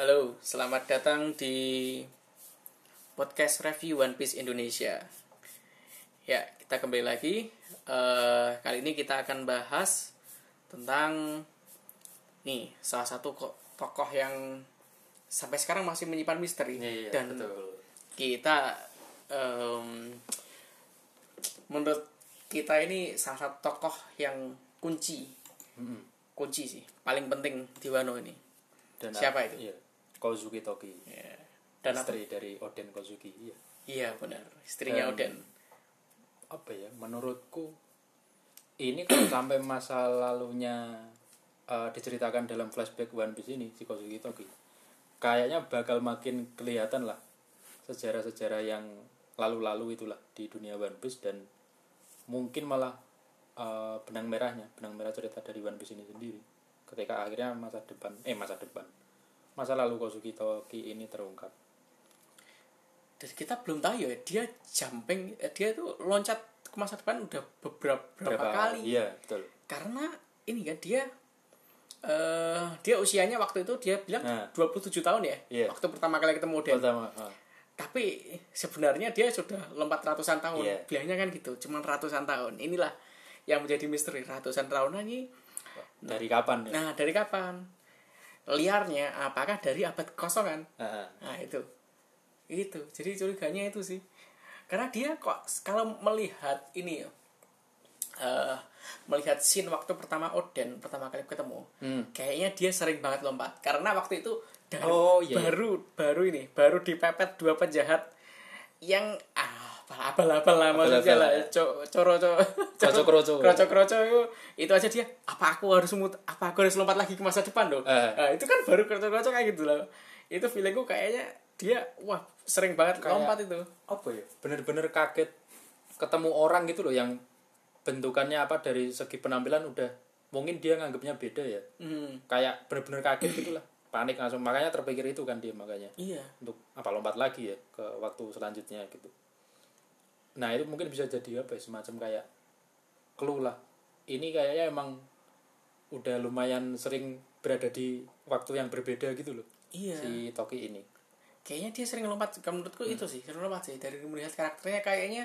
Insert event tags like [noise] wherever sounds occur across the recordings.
Halo, selamat datang di podcast review One Piece Indonesia. Ya, kita kembali lagi. Eh, kali ini kita akan bahas tentang nih salah satu ko- tokoh yang sampai sekarang masih menyimpan misteri Iya, dan betul. kita em, menurut kita ini salah satu tokoh yang kunci Mm-mm. kunci sih paling penting di Wano ini Dan Siapa itu? Iya. Kozuki Toki. Ya. dan apa Istri dari Oden Kozuki. Iya. Iya benar, istrinya Dan- Oden. Apa ya? Menurutku ini kalau [coughs] sampai masa lalunya eh, diceritakan dalam flashback One Piece ini si Kozuki Toki. Kayaknya bakal makin kelihatan lah sejarah-sejarah yang lalu-lalu itulah di dunia One Piece dan mungkin malah eh, benang merahnya, benang merah cerita dari One Piece ini sendiri. Ketika akhirnya masa depan, eh masa depan, masa lalu Kozuki Toki ini terungkap. Dan kita belum tahu ya dia jumping, eh, dia tuh loncat ke masa depan udah beberapa berapa kali. Iya, betul. Karena ini kan dia eh dia usianya waktu itu dia bilang Nah. 27 tahun ya. Iya. Waktu pertama kali ketemu Oden. Pertama, Tapi sebenarnya dia sudah lompat ratusan tahun. Iya. Bilangnya kan gitu, cuman ratusan tahun. Inilah yang menjadi misteri ratusan tahun lagi. dari kapan ya? Nah, dari kapan? Liarnya apakah dari abad kosongan? Ah. Nah itu itu jadi curiganya itu sih karena dia kok kalau melihat ini eh, melihat scene waktu pertama Oden pertama kali ketemu Hmm. kayaknya dia sering banget lompat karena waktu itu dari- Oh, iya, iya. baru baru ini baru dipepet dua penjahat yang ah abal-abal lah maksudnya lah ya. Co- coro coro Kroco-kroco. kroco kroco itu itu aja dia apa aku harus mut apa aku harus lompat lagi ke masa depan loh Eh. Nah, itu kan baru kroco kroco kayak gitu loh itu feelingku kayaknya dia wah sering banget Kayak- lompat itu Apa ya? Bener-bener kaget ketemu orang gitu loh yang bentukannya apa dari segi penampilan udah mungkin dia nganggapnya beda ya. hmm, Kayak bener-bener kaget gitu lah. Panik langsung makanya terpikir itu kan dia makanya iya untuk apa lompat lagi ya ke waktu selanjutnya gitu. Nah, itu mungkin bisa jadi apa ya? Semacam kayak clue lah. Ini kayaknya emang udah lumayan sering berada di waktu yang berbeda gitu loh. iya Si Toki ini. kayaknya dia sering lompat menurutku itu sih sering lompat sih dari melihat karakternya kayaknya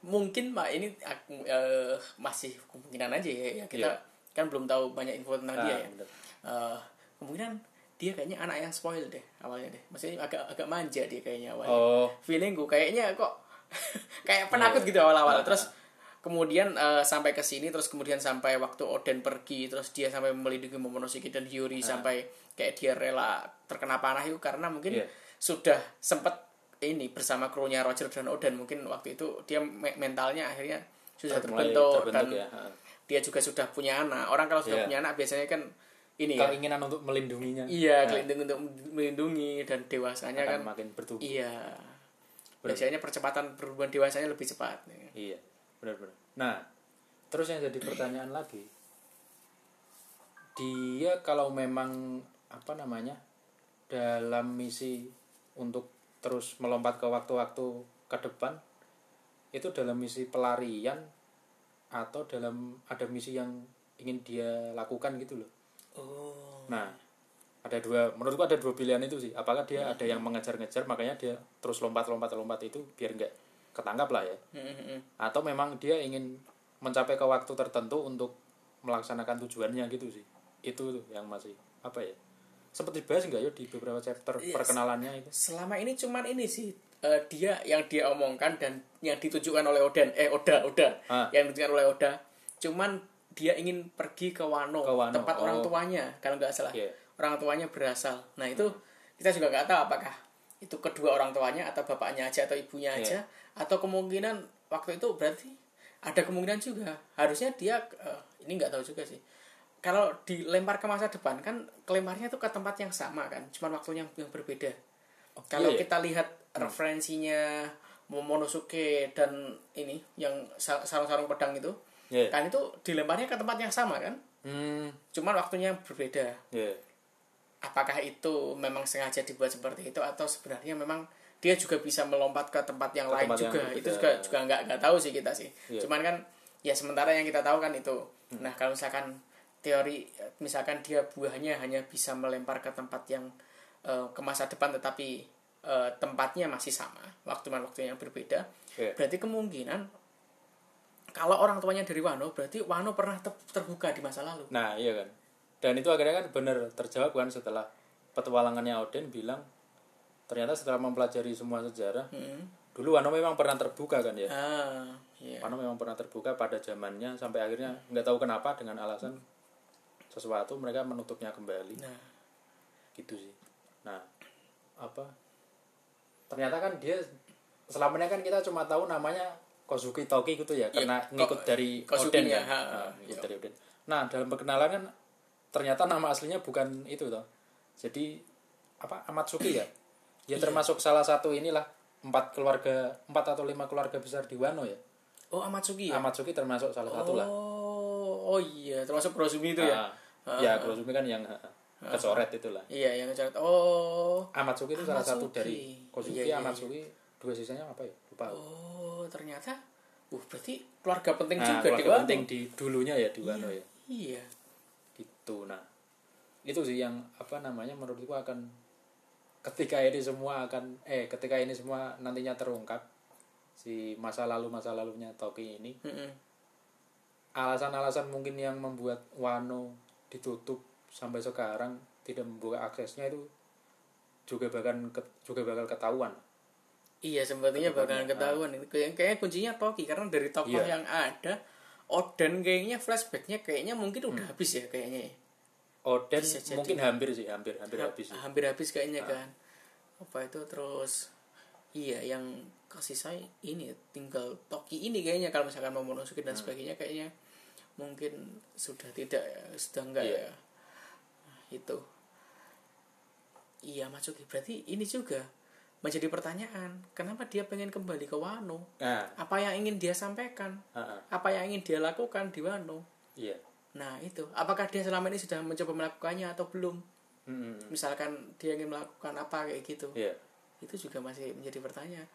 mungkin pak ini aku, eh, masih kemungkinan aja ya, ya kita Iya. kan belum tahu banyak info tentang dia Ah, ya bener. Eh, kemungkinan dia kayaknya anak yang spoil deh awalnya deh maksudnya agak agak manja dia kayaknya awalnya Oh, feelingku kayaknya kok [laughs] kayak penakut gitu awal-awal. Terus kemudian eh, sampai ke sini terus kemudian sampai waktu Oden pergi terus dia sampai melindungi Momonosuke dan Hyuri sampai kayak dia rela terkena panah itu karena mungkin Iya. sudah sempat ini bersama krunya Roger dan Oden mungkin waktu itu dia me- mentalnya akhirnya sudah terbentuk, terbentuk dan ya. Dia juga sudah punya anak. Orang kalau sudah Iya. punya anak biasanya kan ini ya. Keinginan untuk melindunginya. Iya Nah, kelindung untuk melindungi dan dewasanya akan kan. makin bertumbuh. Iya. Biasanya percepatan pertumbuhan dewasanya lebih cepat. iya benar-benar nah terus yang jadi pertanyaan lagi dia kalau memang apa namanya dalam misi untuk terus melompat ke waktu-waktu ke depan itu dalam misi pelarian atau dalam ada misi yang ingin dia lakukan gitu loh Oh. Nah, ada dua, menurutku ada dua pilihan itu sih. Apakah dia ada yang mengejar-ngejar, makanya dia terus lompat-lompat-lompat itu biar nggak ketangkap lah ya. Atau memang dia ingin mencapai ke waktu tertentu untuk melaksanakan tujuannya gitu sih. Itu yang masih apa ya? Sempat dibahas nggak ya di beberapa chapter Yes. perkenalannya itu? Selama ini cuman ini sih eh, dia yang dia omongkan dan yang ditunjukkan oleh Oden eh Oda Oda Ah. yang ditunjukkan oleh Oda cuman dia ingin pergi ke Wano, Ke Wano, tempat orang oh. tuanya kalau nggak salah Iya. Orang tuanya berasal. Nah itu kita juga nggak tahu apakah itu kedua orang tuanya atau bapaknya aja atau ibunya Iya. aja atau kemungkinan waktu itu berarti ada kemungkinan juga. Harusnya dia eh, ini nggak tahu juga sih. Kalau dilempar ke masa depan kan kelemparnya tuh ke tempat yang sama kan cuman waktunya yang berbeda. Kalau iya. kita lihat referensinya Momonosuke dan ini yang sa- sarung-sarung pedang itu Iya. kan itu dilemparnya ke tempat yang sama kan? Hmm, cuman waktunya berbeda. Ya. Apakah itu memang sengaja dibuat seperti itu atau sebenarnya memang dia juga bisa melompat ke tempat yang Ke lain tempat yang juga berbeda. itu juga juga nggak nggak tahu sih kita sih Iya. cuman kan ya sementara yang kita tahu kan itu nah kalau misalkan teori misalkan dia buahnya hanya bisa melempar ke tempat yang eh, ke masa depan tetapi eh, tempatnya masih sama waktu waktu yang berbeda Iya. berarti kemungkinan kalau orang tuanya dari Wano berarti Wano pernah ter- terbuka di masa lalu Nah, iya kan. Dan itu akhirnya kan benar terjawab kan setelah petualangannya Odin bilang ternyata setelah mempelajari semua sejarah, Hmm. dulu Wano memang pernah terbuka kan ya. ah iya Wano memang pernah terbuka pada zamannya sampai akhirnya nggak tahu kenapa dengan alasan sesuatu mereka menutupnya kembali. nah Gitu sih. Nah, apa? Ternyata kan dia selama ini kan kita cuma tahu namanya Kozuki Toki gitu ya, karena ko- ngikut dari Kozuki Odin ya, kan. ha, Nah, ngikut dari Odin. Nah, dalam perkenalan kan ternyata nama aslinya bukan itu toh. Jadi apa Amatsuki ya? Ya termasuk salah satu inilah empat keluarga empat atau lima keluarga besar di Wano ya. oh Amatsuki ya Amatsuki termasuk salah satu lah. oh oh iya termasuk Kurosumi itu ya Ah, ya, Kurosumi kan yang ah, kecoret itulah. iya yang ngecat oh Amatsuki itu salah satu dari Kozuki, Iya, iya, iya. Amatsuki, dua sisanya apa ya? Lupa. oh ternyata uh berarti keluarga penting nah, juga di keluarga Wano penting di dulunya ya di Wano ya. iya Gitu. Nah, itu sih yang apa namanya menurutku akan ketika ini semua akan eh ketika ini semua nantinya terungkap si masa lalu masa lalunya Toki ini alasan-alasan mungkin yang membuat Wano ditutup sampai sekarang tidak membuka aksesnya itu juga bahkan ke- juga bakal ketahuan Iya sepertinya bakalan ketahuan itu kayak kayaknya kuncinya Toki karena dari tokoh Iya. yang ada Oden kayaknya flashbacknya kayaknya mungkin udah habis ya kayaknya ya. Oden Bisa jadi. mungkin hampir sih hampir hampir Ha- habis sih. hampir habis kayaknya kan apa itu terus iya yang kasih saya ini tinggal Toki ini kayaknya kalau misalkan mau Momonosuke dan sebagainya kayaknya mungkin sudah tidak ya, sudah enggak Iya. ya Nah, itu iya Matsuki berarti ini juga menjadi pertanyaan kenapa dia pengen kembali ke Wano? Nah, apa yang ingin dia sampaikan? Ah, apa yang ingin dia lakukan di Wano? Iya. nah itu. Apakah dia selama ini sudah mencoba melakukannya atau belum? Hmm, misalkan dia ingin melakukan apa kayak gitu. Iya. itu juga masih menjadi pertanyaan.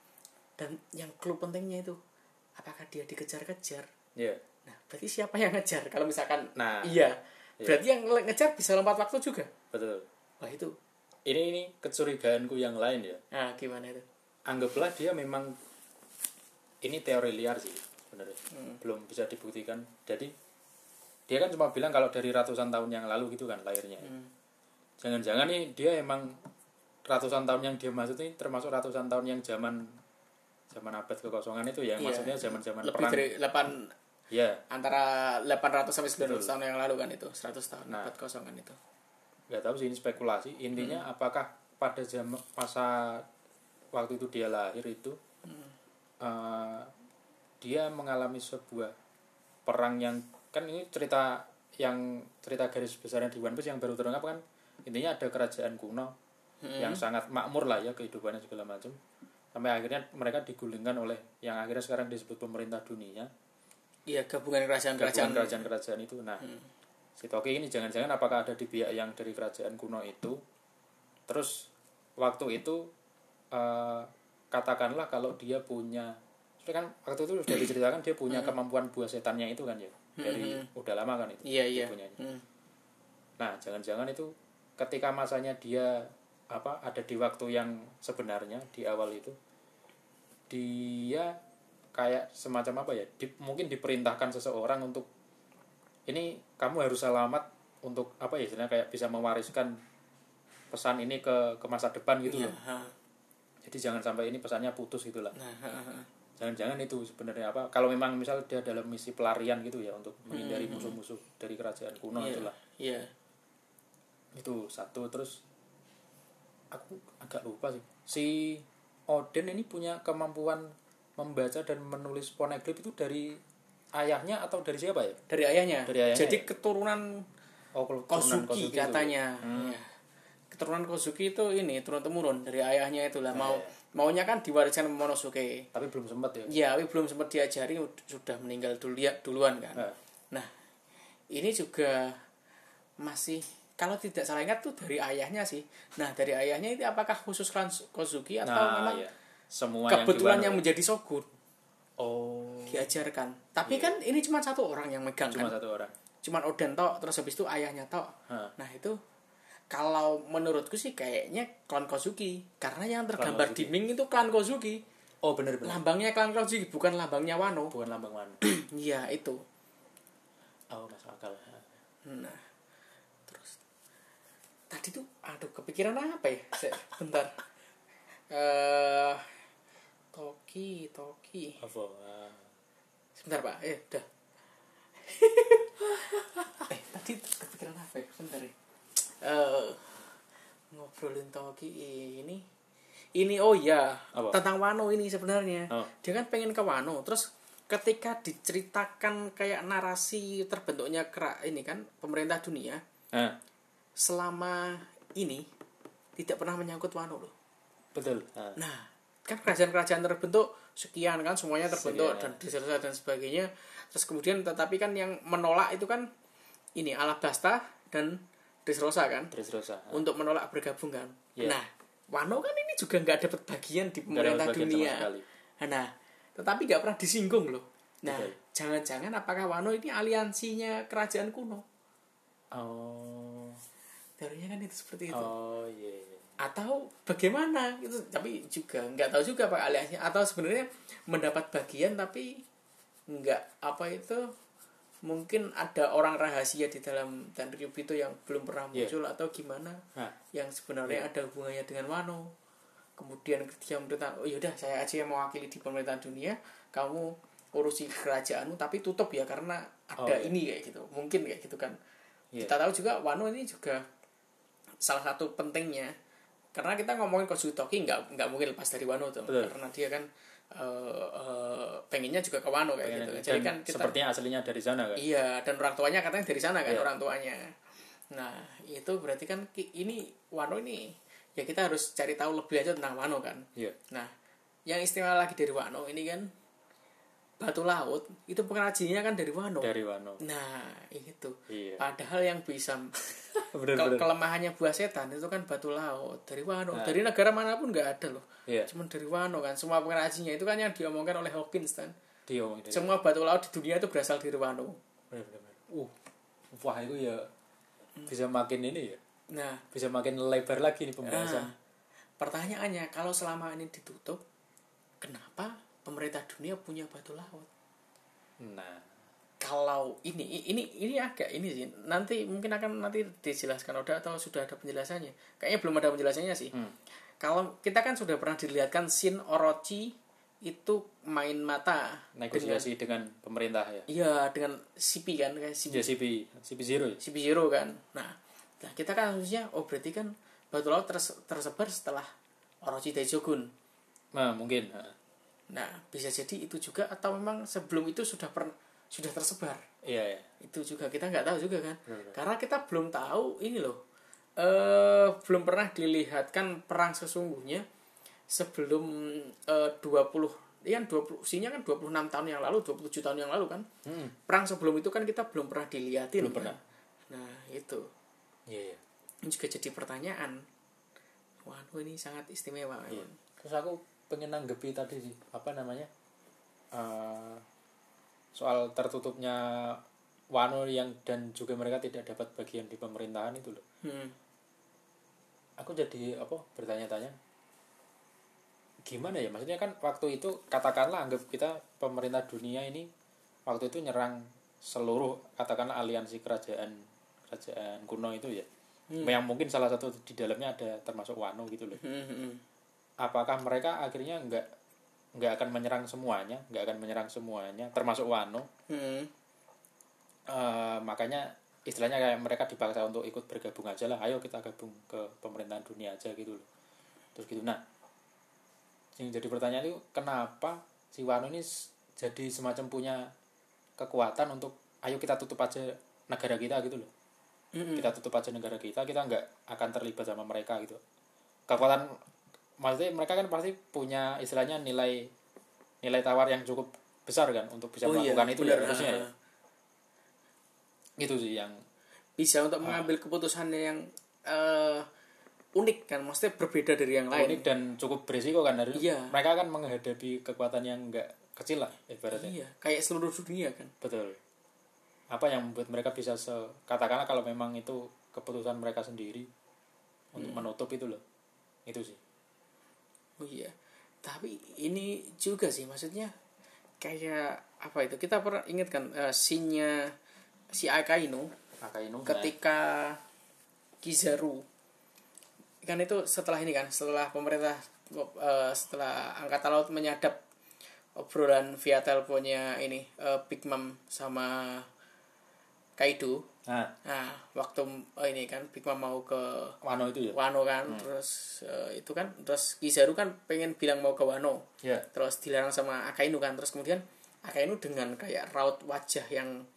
Dan yang clue pentingnya itu apakah dia dikejar-kejar? Iya. nah berarti siapa yang ngejar? Kalau misalkan Nah, iya. berarti yang ngejar bisa lompat waktu juga? Betul. wah itu Ini ini kecurigaanku yang lain ya. nah gimana itu Anggaplah dia memang ini teori liar sih sebenarnya. Hmm. Belum bisa dibuktikan. Jadi dia kan cuma bilang kalau dari ratusan tahun yang lalu gitu kan lahirnya. Hmm. Jangan-jangan nih dia emang ratusan tahun yang dia maksud ini termasuk ratusan tahun yang zaman zaman abad kekosongan itu ya Iya. maksudnya zaman-zaman lebih perang. dari 8 Ya, antara 800 sampai 900 tahun yang lalu kan itu 100 tahun Nah. abad kosongan itu nggak tahu sih ini spekulasi. Intinya apakah pada zaman masa waktu itu dia lahir itu eh, dia mengalami sebuah perang yang kan ini cerita yang cerita garis besarnya di One Piece yang baru terungkap kan? Intinya ada kerajaan kuno yang sangat makmur lah ya kehidupannya segala macam. Sampai akhirnya mereka digulingkan oleh yang akhirnya sekarang disebut pemerintah dunia. Iya gabungan kerajaan-kerajaan. Gabungan kerajaan-kerajaan itu. Nah si Toki ini jangan-jangan apakah ada di pihak yang dari kerajaan kuno itu? Terus waktu itu eh, katakanlah kalau dia punya Soalnya kan waktu itu sudah diceritakan dia punya kemampuan buah setannya itu kan ya? Dari udah lama kan itu dia iya. punyanya. Hmm. nah jangan-jangan itu ketika masanya dia apa ada di waktu yang sebenarnya di awal itu dia kayak semacam apa ya? Di- mungkin diperintahkan seseorang untuk ini kamu harus selamat untuk apa ya istilahnya kayak bisa mewariskan pesan ini ke ke masa depan gitu Iya, loh. jadi jangan sampai ini pesannya putus gitu lah. Nah, jangan-jangan itu sebenarnya apa kalau memang misal dia dalam misi pelarian gitu ya untuk menghindari musuh-musuh dari kerajaan kuno Iya, itulah iya. Itu satu. Terus aku agak lupa sih. Si Odin ini punya kemampuan membaca dan menulis poneglyph itu dari ayahnya atau dari siapa ya dari ayahnya. Dari ayahnya Jadi ya? keturunan oh keturunan Kozuki, itu. katanya. Hmm. Iya. Keturunan Kozuki itu ini turun temurun dari ayahnya itu lah. Mau Iya. maunya kan diwariskan Momonosuke. tapi belum sempat ya Ya, tapi belum sempat diajari ud- sudah meninggal dulu ya duluan kan. Nah, Nah, ini juga masih kalau tidak salah ingat tuh dari ayahnya sih. Nah, dari ayahnya itu apakah khusus Kozuki atau nah memang iya. semua kebetulan yang, yang di menjadi shogun. Oh. Diajarkan. Tapi kan ini cuma satu orang yang megang cuma kan. satu orang. Cuman Oden tok terus habis itu ayahnya tok Hah. nah itu kalau menurutku sih kayaknya klan Kozuki karena yang tergambar di. Ming itu klan Kozuki oh bener bener. Lambangnya klan Kozuki bukan lambangnya Wano. Bukan lambang mana [clears throat] iya itu. Oh masuk akal. Nah terus. Tadi tuh aduh kepikiran apa ya? Bentar. [laughs] Eh Toki Toki. Apa? Sebentar pak. Eh udah. [laughs] Eh tadi kepikiran apa ya? Sebentar ya. Eh, ngobrolin Toki ini. Ini oh ya Apa? tentang Wano ini sebenarnya. Oh. dia kan pengen ke Wano. Terus ketika diceritakan kayak narasi terbentuknya kera ini kan pemerintah dunia Ah, selama ini tidak pernah menyangkut Wano loh. Betul. Ah. Nah, kan kerajaan-kerajaan terbentuk sekian kan semuanya terbentuk Sekian, dan diselesaikan dan sebagainya. Terus kemudian tetapi kan yang menolak itu kan ini Alabasta dan Dressrosa kan ah. untuk menolak bergabung kan. Iya. Nah, Wano kan ini juga nggak dapat bagian di pemerintah bagian dunia. sekali. Nah, tetapi nggak pernah disinggung loh. Nah, jangan-jangan apakah Wano ini aliansinya kerajaan kuno? oh Teorinya kan itu seperti itu. oh iya iya. Atau bagaimana? Itu tapi juga nggak tahu juga pak aliasnya. Atau sebenarnya mendapat bagian tapi nggak apa itu mungkin ada orang rahasia di dalam Tenryub itu yang belum pernah Iya. muncul atau gimana yang sebenarnya ada hubungannya dengan Wano. Kemudian ketika pemerintah oh yaudah saya aja yang mewakili di pemerintahan dunia kamu urusi kerajaanmu tapi tutup ya karena ada Oh, iya. ini kayak gitu. Mungkin kayak gitu kan. Iya. kita tahu juga Wano ini juga salah satu pentingnya karena kita ngomongin Kozuki Toki nggak nggak mungkin lepas dari Wano tuh Betul. karena dia kan eh, eh, pengennya juga ke Wano kayak gitu dan jadi kan kita sepertinya aslinya dari sana kan Iya, dan orang tuanya katanya dari sana kan Iya. orang tuanya. Nah, itu berarti kan ini Wano ini ya kita harus cari tahu lebih aja tentang Wano kan. iya Nah, yang istimewa lagi dari Wano ini kan batu laut itu pengrajinnya kan dari Wano. dari Wano Nah, itu. iya Padahal yang bisa [laughs] bener ke- bener kelemahannya buah setan itu kan batu laut dari Wano. Nah. Dari negara mana pun nggak ada loh. iya Cuman dari Wano kan. Semua pengrajinnya itu kan yang diomongkan oleh Hawkins kan. diomongin Semua batu laut di dunia itu berasal dari Wano. bener bener. uh wah itu ya bisa makin ini ya Nah, bisa makin lebar lagi nih Nah, pembahasan pertanyaannya kalau selama ini ditutup, kenapa pemerintah dunia punya batu laut? nah Kalau ini ini ini agak ini sih. Nanti mungkin akan nanti dijelaskan Oda atau sudah ada penjelasannya. Kayaknya belum ada penjelasannya sih. Hmm. Kalau kita kan sudah pernah dilihatkan Shin Orochi itu main mata negosiasi dengan, pemerintah ya iya dengan CP kan kayak CP, ya CP CP zero ya CP Zero kan. Nah, nah kita kan harusnya oh berarti kan batu laut terse- tersebar setelah Orochi Daijogun. nah mungkin nah, bisa jadi itu juga atau memang sebelum itu sudah per, sudah tersebar. iya ya Itu juga kita nggak tahu juga kan. Benar-benar. Karena kita belum tahu ini loh. Eh belum pernah dilihatkan perang sesungguhnya sebelum eh 20 Iya kan 20 usianya kan 26 tahun yang lalu, 27 tahun yang lalu kan. hmm. Perang sebelum itu kan kita belum pernah dilihatin. Belum kan? pernah. Nah, itu. iya iya Ini juga jadi pertanyaan. Waduh, ini sangat istimewa. Iya. terus aku pengen nanggepi tadi sih. Apa namanya? Eh, soal tertutupnya Wano yang dan juga mereka tidak dapat bagian di pemerintahan itu loh. Hmm. aku jadi apa bertanya-tanya gimana ya? Maksudnya kan waktu itu katakanlah anggap kita pemerintah dunia ini waktu itu nyerang seluruh katakanlah aliansi kerajaan kerajaan kuno itu ya. Yang mungkin salah satu di dalamnya ada termasuk Wano gitu loh. Hmm, hmm, hmm. Apakah mereka akhirnya nggak nggak akan menyerang semuanya nggak akan menyerang semuanya termasuk Wano. Hmm. Eh, makanya istilahnya kayak mereka dipaksa untuk ikut bergabung aja lah. Ayo kita gabung ke pemerintahan dunia aja gitu loh. Terus gitu. Nah yang jadi pertanyaan itu kenapa si Wano ini jadi semacam punya kekuatan untuk ayo kita tutup aja negara kita gitu loh. Mm-mm. kita tutup aja negara kita kita nggak akan terlibat sama mereka gitu. Kekuatan maksudnya mereka kan pasti punya istilahnya nilai nilai tawar yang cukup besar kan untuk bisa Oh iya, melakukan itu ya benar. harusnya ya. Ah. itu sih yang bisa untuk mengambil keputusan yang eh, unik kan maksudnya berbeda dari yang lain unik dan cukup berisiko kan harus Iya. mereka kan menghadapi kekuatan yang nggak kecil lah ibaratnya iya kayak seluruh dunia kan betul apa yang membuat mereka bisa se katakanlah kalau memang itu keputusan mereka sendiri untuk menutup itu loh itu sih Oh iya. Tapi ini juga sih maksudnya kayak apa itu? Kita pernah ingat kan eh, scene-nya si Akainu Akainu ketika Kizaru kan itu setelah ini kan setelah pemerintah eh, setelah angkatan laut menyadap obrolan via teleponnya ini eh, Big Mom sama Kaido. Nah nah waktu eh, ini kan Big Mom mau ke Wano itu ya? Wano kan terus eh, itu kan terus Kizaru kan pengen bilang mau ke Wano. Ya. Terus dilarang sama Akainu kan terus kemudian Akainu dengan kayak raut wajah yang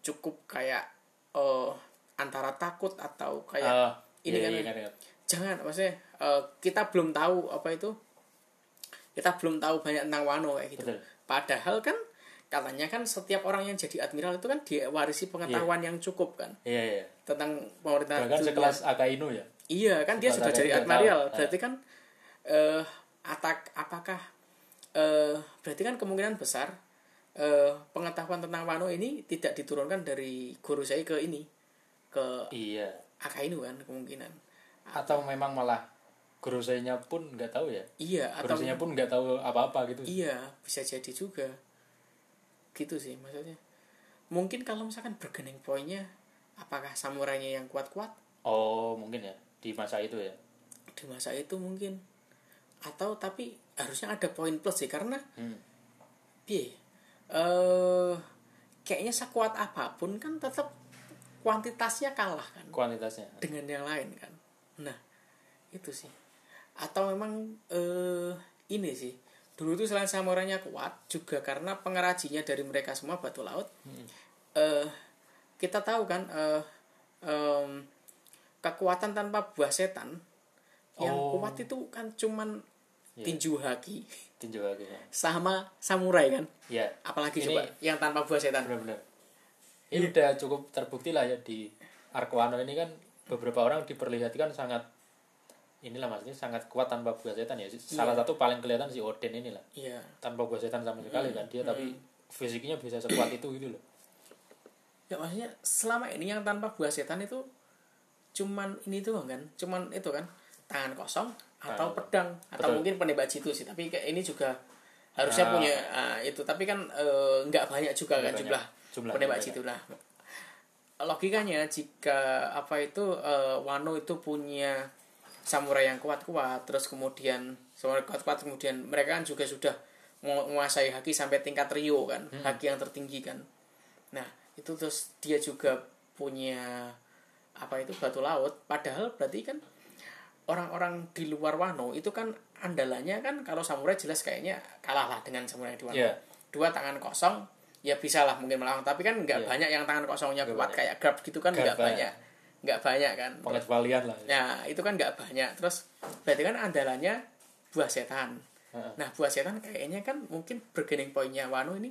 cukup kayak eh antara takut atau kayak Ah, ini iya, kan iya, ya. ingat, ingat. jangan maksudnya eh, kita belum tahu apa itu kita belum tahu banyak tentang Wano kayak gitu. Betul. padahal kan katanya kan setiap orang yang jadi admiral itu kan diwarisi pengetahuan yang cukup kan? Iya iya. Tentang pemerintah bahkan sekelas Akainu ya. Iya kan dia Sekelas sudah Akainu jadi admiral. tahu. Berarti kan eh atak apakah eh berarti kan kemungkinan besar eh pengetahuan tentang Wano ini tidak diturunkan dari guru saya ke ini ke iya. Akainu kan kemungkinan. atau memang malah Gorosei-nya pun nggak tahu ya? Iya atau Gorosei-nya pun nggak tahu apa-apa gitu. Iya bisa jadi juga. Gitu sih maksudnya. Mungkin kalau misalkan bergening poinnya apakah samurainya yang kuat-kuat? Oh mungkin ya. Di masa itu ya. Di masa itu mungkin. Atau tapi harusnya ada poin plus sih karena hmm. piye? Eh kayaknya sekuat apa pun kan tetap kuantitasnya kalah kan? Kuantitasnya. Dengan yang lain kan? Nah itu sih. Atau memang eh ini sih dulu itu selain samurainya kuat juga karena pengrajinya dari mereka semua batu laut. Eh kita tahu kan eh em, kekuatan tanpa buah setan yang Oh. kuat itu kan cuman tinju haki. Tinjau lagi ya. Sama samurai kan? Ya apalagi Ini- coba yang tanpa buah setan. Benar-benar. Ini udah cukup terbukti lah ya di Arkwano ini kan beberapa orang diperlihatkan sangat inilah maksudnya sangat kuat tanpa buah setan ya. Salah satu paling kelihatan si Odin inilah. Iya. Tanpa buah setan sama sekali kan dia tapi fisiknya bisa sekuat itu gitu loh. Ya maksudnya selama ini yang tanpa buah setan itu cuman ini tuh kan cuman itu kan tangan kosong atau Tangan. pedang atau Betul. mungkin penembak jitu sih tapi kayak ini juga harusnya Ah. punya ah, itu. Tapi kan eh, nggak banyak juga kan banyak. jumlah, jumlah penembak jitu lah logikanya jika apa itu eh, Wano itu punya samurai yang kuat-kuat terus kemudian samurai kuat-kuat kemudian mereka kan juga sudah mengu- menguasai haki sampai tingkat Rio kan Hmm. haki yang tertinggi kan nah itu terus dia juga punya apa itu batu laut padahal berarti kan orang-orang di luar Wano itu kan andalannya kan kalau samurai jelas kayaknya kalah lah dengan samurai di Wano Iya. dua tangan kosong ya bisa lah mungkin melawan tapi kan nggak Iya. banyak yang tangan kosongnya Nggak kuat banyak. kayak grab gitu kan Nggak nggak banyak. Nggak banyak kan pengecualian lah ya. Nah, itu kan nggak banyak. Terus berarti kan andalannya buah setan. Heeh. Nah, buah setan kayaknya kan mungkin bergening poinnya Wano ini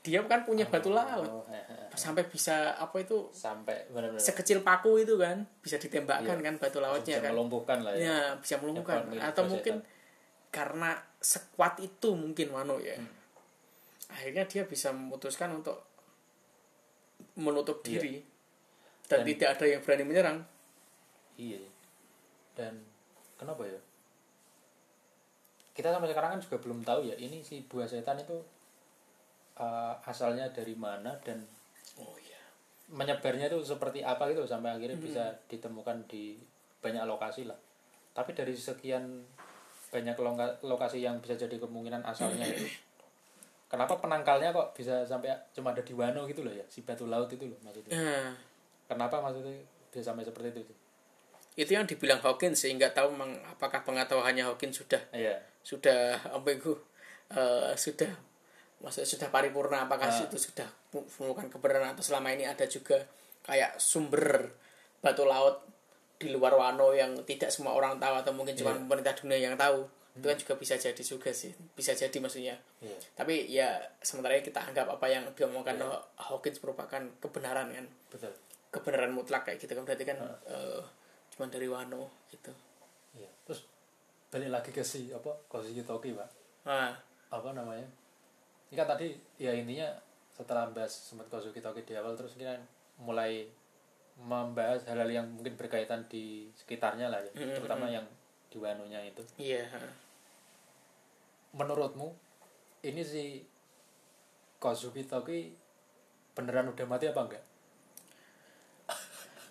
dia kan punya batu laut. Oh. Sampai bisa apa itu sampai benar-benar sekecil paku itu kan bisa ditembakkan kan batu lautnya bisa kan. melumpuhkan lah ya Ya, bisa melumpuhkan. Atau mungkin karena sekuat itu mungkin Wano ya. Hmm. Akhirnya dia bisa memutuskan untuk menutup Iya. Dan, Dan- tidak ada yang berani menyerang. Iya. Dan kenapa ya? Kita sampai sekarang kan juga belum tahu ya ini si buah setan itu uh, asalnya dari mana dan Oh iya. menyebarnya itu seperti apa gitu sampai Hmm. akhirnya bisa ditemukan di banyak lokasi lah. Tapi dari sekian banyak loka- lokasi yang bisa jadi kemungkinan asalnya itu kenapa penangkalnya kok bisa sampai cuma ada di Wano gitu loh ya si batu laut itu loh maksudnya Nah, kenapa maksudnya bisa sampai seperti itu? Itu yang dibilang Hawkins sehingga tahu meng- apakah pengetahuannya Hawkins sudah iya. sudah apa itu eh, sudah maksudnya sudah paripurna apakah Ah. itu sudah menemukan kebenaran atau selama ini ada juga kayak sumber batu laut di luar Wano yang tidak semua orang tahu atau mungkin cuma Iya. pemerintah dunia yang tahu. Itu kan juga bisa jadi juga sih. Bisa jadi maksudnya. Iya. Tapi ya sementara ini kita anggap apa yang diomongkan Iya. Hawkins merupakan kebenaran kan. Betul kebenaran mutlak kayak gitu kan berarti kan eh, cuma dari Wano gitu Iya. Terus balik lagi ke si apa Koshi Toki, Pak. nah Apa namanya? Ini kan tadi ya intinya setelah bahas sempat Kozuki Toki di awal terus kita mulai membahas hal-hal yang mungkin berkaitan di sekitarnya lah ya Mm-mm. terutama yang di Wano-nya itu iya menurutmu ini si Kozuki Toki beneran udah mati apa enggak?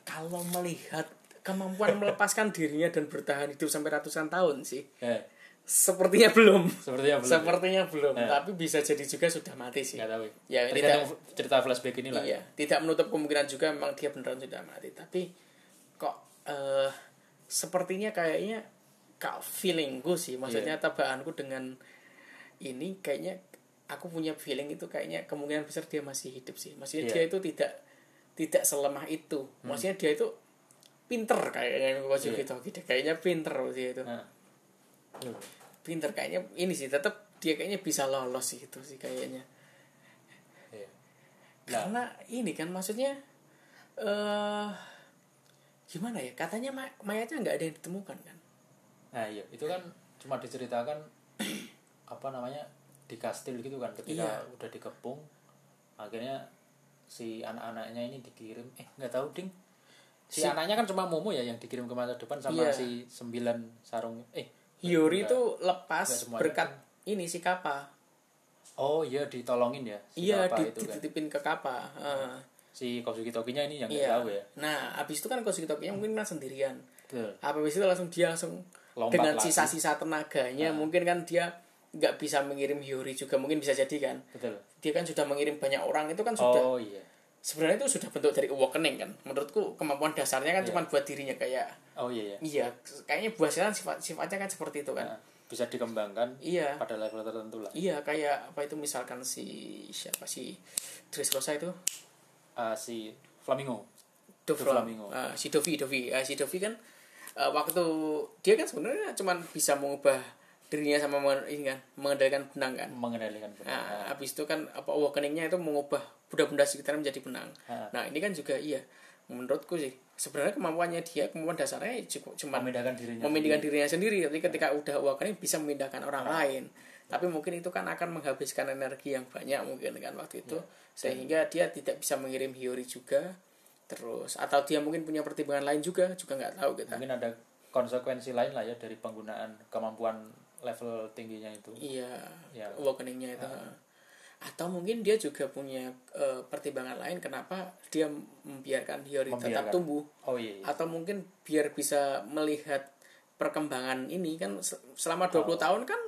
Kalau melihat kemampuan melepaskan dirinya dan bertahan hidup sampai ratusan tahun sih Eh, sepertinya belum sepertinya belum. sepertinya belum Eh. tapi bisa jadi juga sudah mati sih Nggak tahu. Ya, Tergantung cerita flashback ini lah. iya tidak menutup kemungkinan juga memang dia beneran sudah mati tapi kok eh sepertinya kayaknya kak feelingku sih maksudnya tebakanku dengan ini kayaknya aku punya feeling itu kayaknya kemungkinan besar dia masih hidup sih maksudnya Iya. dia itu tidak tidak selemah itu maksudnya dia itu pinter kayaknya Iya. gitu gitu kayaknya pinter dia itu Nah. Hmm. pinter kayaknya ini sih tetap dia kayaknya bisa lolos sih itu sih kayaknya Iya. karena ini kan maksudnya eh gimana ya katanya ma- mayatnya nggak ada yang ditemukan kan Nah, iya, itu kan cuma diceritakan [clears throat] apa namanya di kastil gitu kan ketika Iya. udah dikepung akhirnya si anak-anaknya ini dikirim eh nggak tahu ding. Si, Si- anaknya kan cuma Momo ya yang dikirim ke masa depan sama Iya. si sembilan sarung eh enggak. itu lepas berkat ini si Kappa. Oh iya ditolongin ya si iya Kappa di- itu kan. dititipin ke Kappa Heeh. si Kosugi Tokinya ini yang iya. tahu ya. Nah abis itu kan Kosugi Tokinya mungkin kan sendirian. Betul. Habis itu langsung dia langsung Lompat dengan sisa-sisa tenaganya mungkin kan dia nggak bisa mengirim Hiyori juga mungkin bisa jadi kan. Betul. Dia kan sudah mengirim banyak orang itu kan sudah oh iya. sebenarnya itu sudah bentuk dari awakening kan. Menurutku kemampuan dasarnya kan Iya. cuma buat dirinya kayak oh iya iya. iya kayaknya buah setan sifat sifatnya kan seperti itu kan. Nah, bisa dikembangkan iya. pada level tertentu lah. Iya kayak apa itu misalkan si siapa si Dressrosa itu? Ah, si Flamingo. Dovro Flamingo. Ah, si Dovi Dovi. Ah, si Dovi kan ah, waktu dia kan sebenarnya cuma bisa mengubah dirinya sama ini kan mengendalikan benang kan. Mengendalikan benar Nah, habis itu kan apa awakeningnya itu mengubah benda-benda sekitar menjadi benang. Ah. Nah, ini kan juga iya menurutku sih sebenarnya kemampuannya dia kemampuan dasarnya cukup cuma memindahkan dirinya memindahkan dirinya sendiri. Tapi ketika udah awakening bisa memindahkan orang lain. Tapi mungkin itu kan akan menghabiskan energi yang banyak mungkin kan waktu itu. Sehingga dia tidak bisa mengirim Hiyori juga. Terus atau dia mungkin punya pertimbangan lain juga juga nggak tahu kita. mungkin ada konsekuensi lain lah ya dari penggunaan kemampuan level tingginya itu Iya, Ya. awakeningnya itu. Atau mungkin dia juga punya eh, pertimbangan lain kenapa dia membiarkan Hiyori tetap Membiarkan. tumbuh. oh iya, iya. Atau mungkin biar bisa melihat perkembangan ini kan se- selama 20 Oh. tahun kan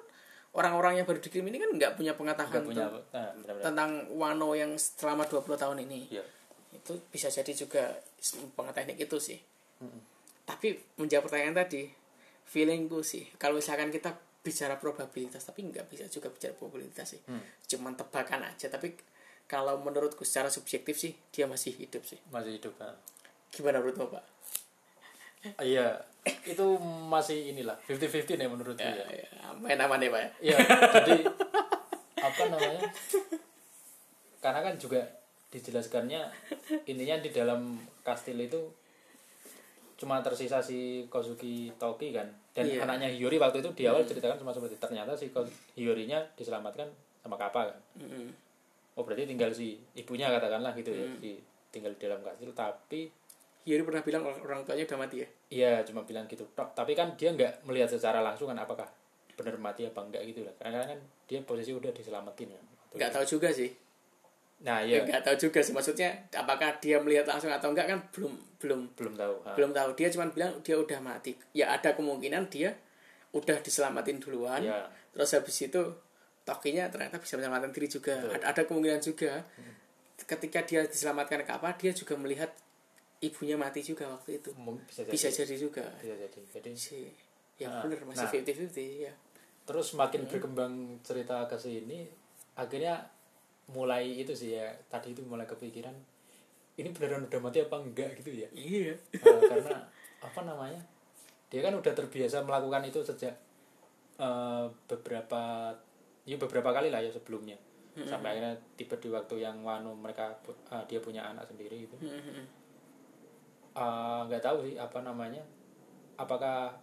orang-orang yang baru dikirim ini kan nggak punya pengetahuan punya ten- nah, benar-benar tentang Wano yang selama 20 tahun ini. iya Itu bisa jadi juga pengetahuan itu sih. Tapi menjawab pertanyaan tadi, feelingku sih kalau misalkan kita bicara probabilitas tapi nggak bisa juga bicara probabilitas sih. Hmm. cuman tebakan aja tapi kalau menurutku secara subjektif sih dia masih hidup sih. Masih hidup nah. gimana menurut bapak iya. Itu masih inilah 50-50 nih menurutku ya, ya, main aman ya pak ya? Iya, jadi apa namanya? Karena kan juga dijelaskannya intinya di dalam kastil itu cuma tersisa si Kozuki Toki kan dan Iya. anaknya Hiyori waktu itu di awal ceritakan cuma seperti ternyata si Hiyorinya diselamatkan sama Kappa kan Mm-mm. oh berarti tinggal si ibunya katakanlah gitu ya di tinggal di dalam kastil. Tapi Yuri pernah bilang orang, orang tuanya udah mati ya? Iya cuma bilang gitu. Tok tapi kan dia nggak melihat secara langsung kan apakah benar mati apa enggak gitu lah. Karena kan dia posisi udah diselamatin kan. Nggak tahu juga sih nah ya. iya nggak tahu juga sih maksudnya apakah dia melihat langsung atau enggak kan belum belum belum tahu ha. belum tahu dia cuma bilang dia udah mati ya ada kemungkinan dia udah diselamatin duluan Iya. terus habis itu tokinya ternyata bisa menyelamatkan diri juga Betul. ada, ada kemungkinan juga ketika dia diselamatkan ke apa dia juga melihat ibunya mati juga waktu itu bisa jadi bisa jadi juga bisa jadi jadi sih ya Nah, bener masih nah. 50-50 ya terus makin berkembang cerita ke sini akhirnya mulai itu sih ya tadi itu mulai kepikiran ini beneran udah mati apa enggak gitu ya? Iya. Nah, karena apa namanya dia kan udah terbiasa melakukan itu sejak eh, beberapa ya beberapa kali lah ya sebelumnya. Sampai akhirnya tiba di waktu yang Wano mereka eh, dia punya anak sendiri gitu. Eh, nggak tahu sih apa namanya apakah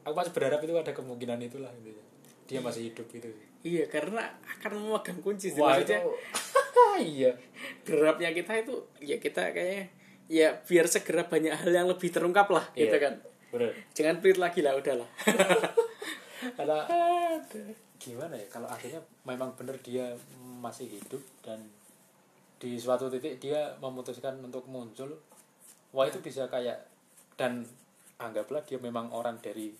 aku masih berharap itu ada kemungkinan itulah gitu ya. dia masih hidup gitu sih iya karena akan memegang kunci sih wah itu [laughs] iya. Derapnya kita itu ya kita kayaknya ya biar segera banyak hal yang lebih terungkap lah gitu Iya. kan. bener. Jangan pelit lagi lah udahlah. [laughs] Karena gimana ya kalau akhirnya memang bener dia masih hidup dan di suatu titik dia memutuskan untuk muncul wah itu bisa kayak dan anggaplah dia memang orang dari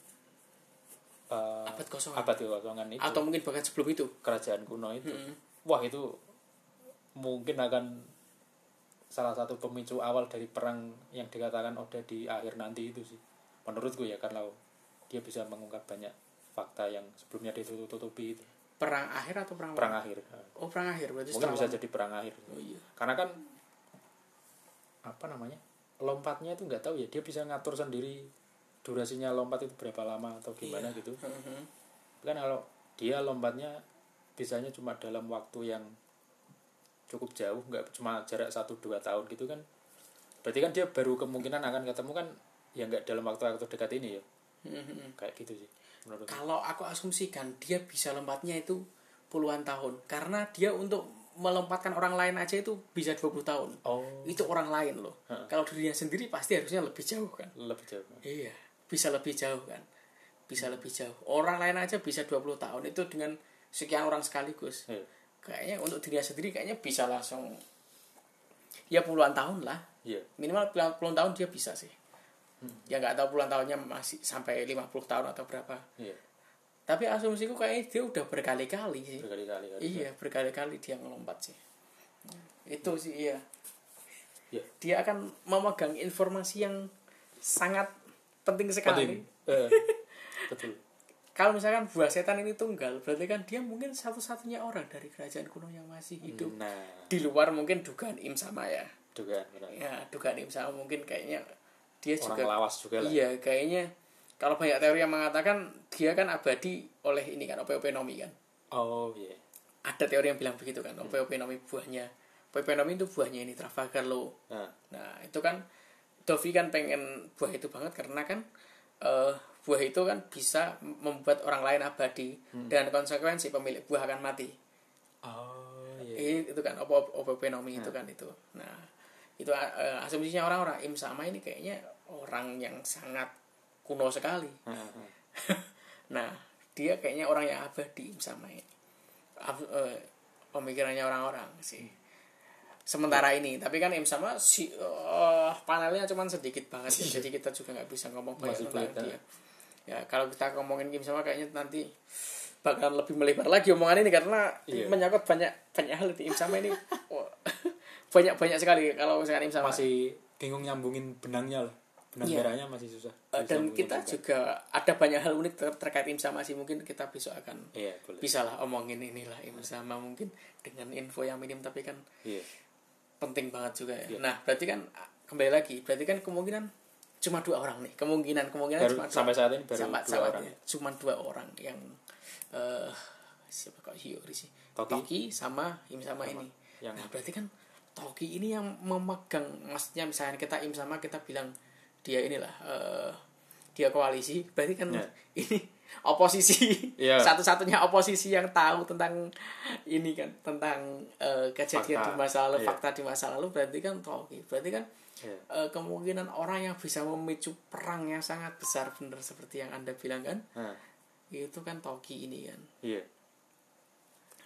eh, Abad kosongan. abad kekosongan itu. Atau mungkin bahkan sebelum itu. Kerajaan kuno itu. Hmm. wah itu mungkin akan salah satu pemicu awal dari perang yang dikatakan Oda di akhir nanti itu sih. Menurutku ya karena dia bisa mengungkap banyak fakta yang sebelumnya ditutup-tutupi itu. Perang akhir atau perang perang akhir. Oh perang akhir. Berarti mungkin bisa jadi perang akhir. Oh iya. Karena kan apa namanya lompatnya itu nggak tahu ya dia bisa ngatur sendiri durasinya lompat itu berapa lama atau gimana Iya. gitu. [laughs] Mhm. kan kalau dia lompatnya bisanya cuma dalam waktu yang cukup jauh nggak cuma jarak satu dua tahun gitu kan. Berarti kan dia baru kemungkinan akan ketemu kan ya nggak dalam waktu waktu dekat ini ya. Kayak gitu sih menurut kalau aku asumsikan dia bisa lompatnya itu puluhan tahun. Karena dia untuk melompatkan orang lain aja itu bisa 20 tahun. Oh. Itu orang lain loh. Heeh. kalau dirinya sendiri pasti harusnya lebih jauh kan. Lebih jauh. Iya bisa lebih jauh kan? Bisa lebih jauh. Orang lain aja bisa 20 tahun. Itu dengan sekian orang sekaligus. Iya. kayaknya untuk dirinya sendiri kayaknya bisa langsung ya puluhan tahun lah. Iya. Minimal puluhan, tahun dia bisa sih. Ya nggak tahu puluhan tahunnya masih sampai 50 tahun atau berapa. Iya. Tapi asumsiku kayaknya dia udah berkali-kali sih. Berkali-kali iya berkali-kali dia ngelompat sih. Itu sih iya. Iya. dia akan memegang informasi yang sangat penting sekali. Penting. [laughs] Eh, betul. Kalau misalkan buah setan ini tunggal berarti kan dia mungkin satu-satunya orang dari kerajaan kuno yang masih hidup. Nah. Di luar mungkin dugaan im sama ya. Dugaan benar. ya dugaan im sama mungkin kayaknya dia orang juga lawas juga lah. Iya kayaknya kalau banyak teori yang mengatakan dia kan abadi oleh ini kan openomi kan. Oh iya. Ada teori yang bilang begitu kan openomi buahnya. Openomi itu buahnya ini Trafalgar Law. Nah. Nah itu kan Dovi kan pengen buah itu banget karena kan eh, buah itu kan bisa membuat orang lain abadi dengan konsekuensi pemilik buah akan mati. Oh iya Eh, itu kan opo openomi itu kan itu. Nah itu eh, asumsinya orang-orang im sama ini kayaknya orang yang sangat kuno sekali. Heeh. [laughs] nah dia kayaknya orang yang abadi im sama ini. Ab- eh, pemikirannya orang-orang sih sementara ini tapi kan im sama si eh, panelnya cuman sedikit banget ya. jadi kita juga nggak bisa ngomong banyak Masih tentang dia ya kalau kita ngomongin im sama kayaknya nanti bakalan lebih melebar lagi omongan ini karena Iya. menyangkut banyak banyak hal di im sama ini [laughs] Wah, banyak banyak sekali kalau misalkan im sama masih bingung nyambungin benangnya lah benang Iya. merahnya masih susah Eh, dan kita juga. juga ada banyak hal unik ter- terkait im sama sih mungkin kita besok akan iya boleh bisa lah omongin inilah im sama mungkin dengan info yang minim tapi kan iya penting banget juga ya. Iya. Nah, berarti kan kembali lagi, berarti kan kemungkinan cuma dua orang nih. Kemungkinan kemungkinan baru cuma dua, sampai saat ini baru sama, dua sama orang dia. Cuma dua orang yang eh siapa kok Hyori sih? Toki. Toki sama Im sama, ini. yang Nah, berarti kan Toki ini yang memegang maksudnya misalnya kita Im sama kita bilang dia inilah eh dia koalisi, berarti kan Ya. [laughs] ini oposisi. Iya. satu-satunya oposisi yang tahu tentang ini kan tentang eh, kejadian Fakta. di masa lalu Iya. fakta di masa lalu berarti kan Toki berarti kan Iya. eh, kemungkinan orang yang bisa memicu perang yang sangat besar benar seperti yang anda bilang kan nah, itu kan Toki ini kan. Iya.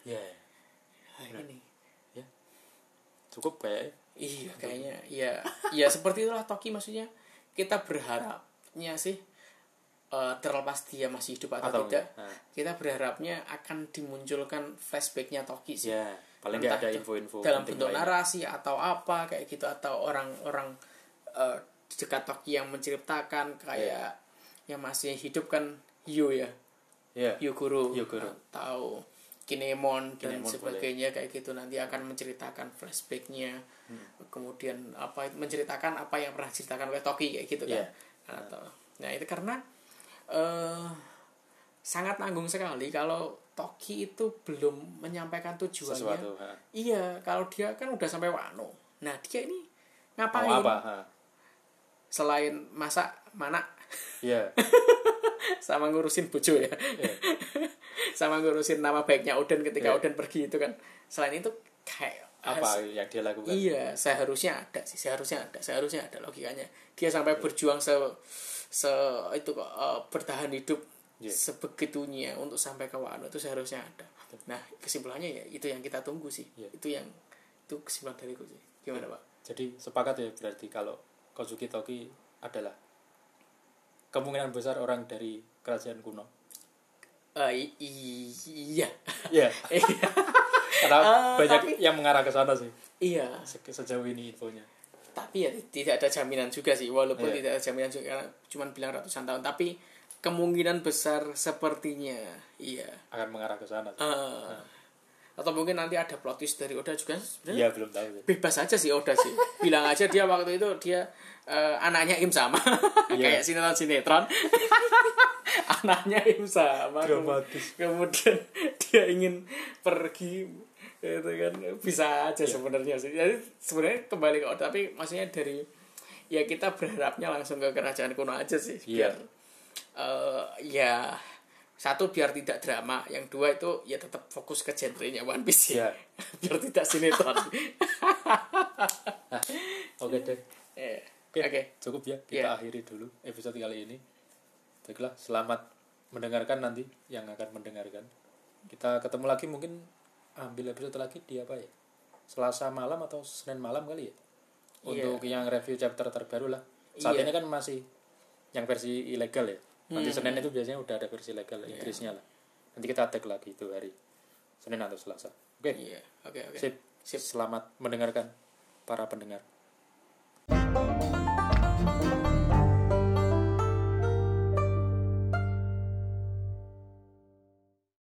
Iya. Nah, ini. Cukup kayak iya kayaknya ya ya seperti itulah Toki maksudnya. Kita berharapnya sih eh, terlepas dia masih hidup atau, Atau tidak enggak. Nah. kita berharapnya akan dimunculkan flashbacknya Toki sih ya paling Entah nggak ada info-info dalam bentuk lainnya. narasi atau apa kayak gitu atau orang-orang eh, di dekat Toki yang menceritakan kayak yang masih hidup kan Yu ya Iya. Yuguru Yuguru. atau Kinemon dan Kinemon sebagainya kayak gitu nanti akan menceritakan flashbacknya Hmm. kemudian apa menceritakan apa yang pernah diceritakan oleh Toki kayak gitu kan Iya. atau nah itu karena eh sangat nanggung sekali kalau Toki itu belum menyampaikan tujuannya sesuatu ha. iya kalau dia kan udah sampai Wano nah dia ini mau ngapain apa ha. selain masak mana iya [laughs] sama ngurusin bojo ya Iya. [laughs] sama ngurusin nama baiknya Odin ketika Iya. Odin pergi itu kan selain itu kayak apa yang dia lakukan Iya, seharusnya ada sih, seharusnya ada, seharusnya ada logikanya. Dia sampai berjuang se se itu kok eh, bertahan hidup Iya. sebegitunya untuk sampai ke Wano itu seharusnya ada. Nah, kesimpulannya ya itu yang kita tunggu sih. Iya. Itu yang itu kesimpulan dariku sih. Gimana, Pak? jadi sepakat ya berarti kalau Kozuki Toki adalah kemungkinan besar orang dari kerajaan kuno i- iya. Iya. [laughs] Iya. karena Eh, banyak tapi- yang mengarah ke sana sih Iya. se- sejauh ini infonya tapi ya tidak ada jaminan juga sih walaupun Iya. tidak ada jaminan juga cuma bilang ratusan tahun tapi kemungkinan besar sepertinya iya akan mengarah ke sana sih. Eh, atau mungkin nanti ada plot twist dari Oda juga sebenarnya Iya belum tahu sih. bebas aja sih Oda sih [laughs] bilang aja dia waktu itu dia eh, anaknya Im sama [laughs] Iya. kayak sinetron sinetron [laughs] anaknya Im sama Dramatis. kemudian dia ingin pergi itu kan bisa aja Iya. sebenarnya sih jadi sebenarnya kembali ke tapi maksudnya dari ya kita berharapnya langsung ke kerajaan kuno aja sih Iya. biar eh, ya satu biar tidak drama yang dua itu ya tetap fokus ke genrenya One Piece ya [laughs] biar tidak sinetron Oke deh. [laughs] Eh, Oke, oke cukup ya. Kita Iya. akhiri dulu episode kali ini. Baiklah, selamat mendengarkan nanti yang akan mendengarkan. Kita ketemu lagi mungkin ambil episode lagi di apa ya? Selasa malam atau Senin malam kali ya? Untuk yang review chapter terbaru lah. Saat Iya. ini kan masih yang versi ilegal ya. Nanti Senin itu biasanya udah ada versi legal Inggrisnya lah. Nanti kita tag lagi itu hari Senin atau Selasa. Oke. iya oke oke Sip. Selamat mendengarkan para pendengar.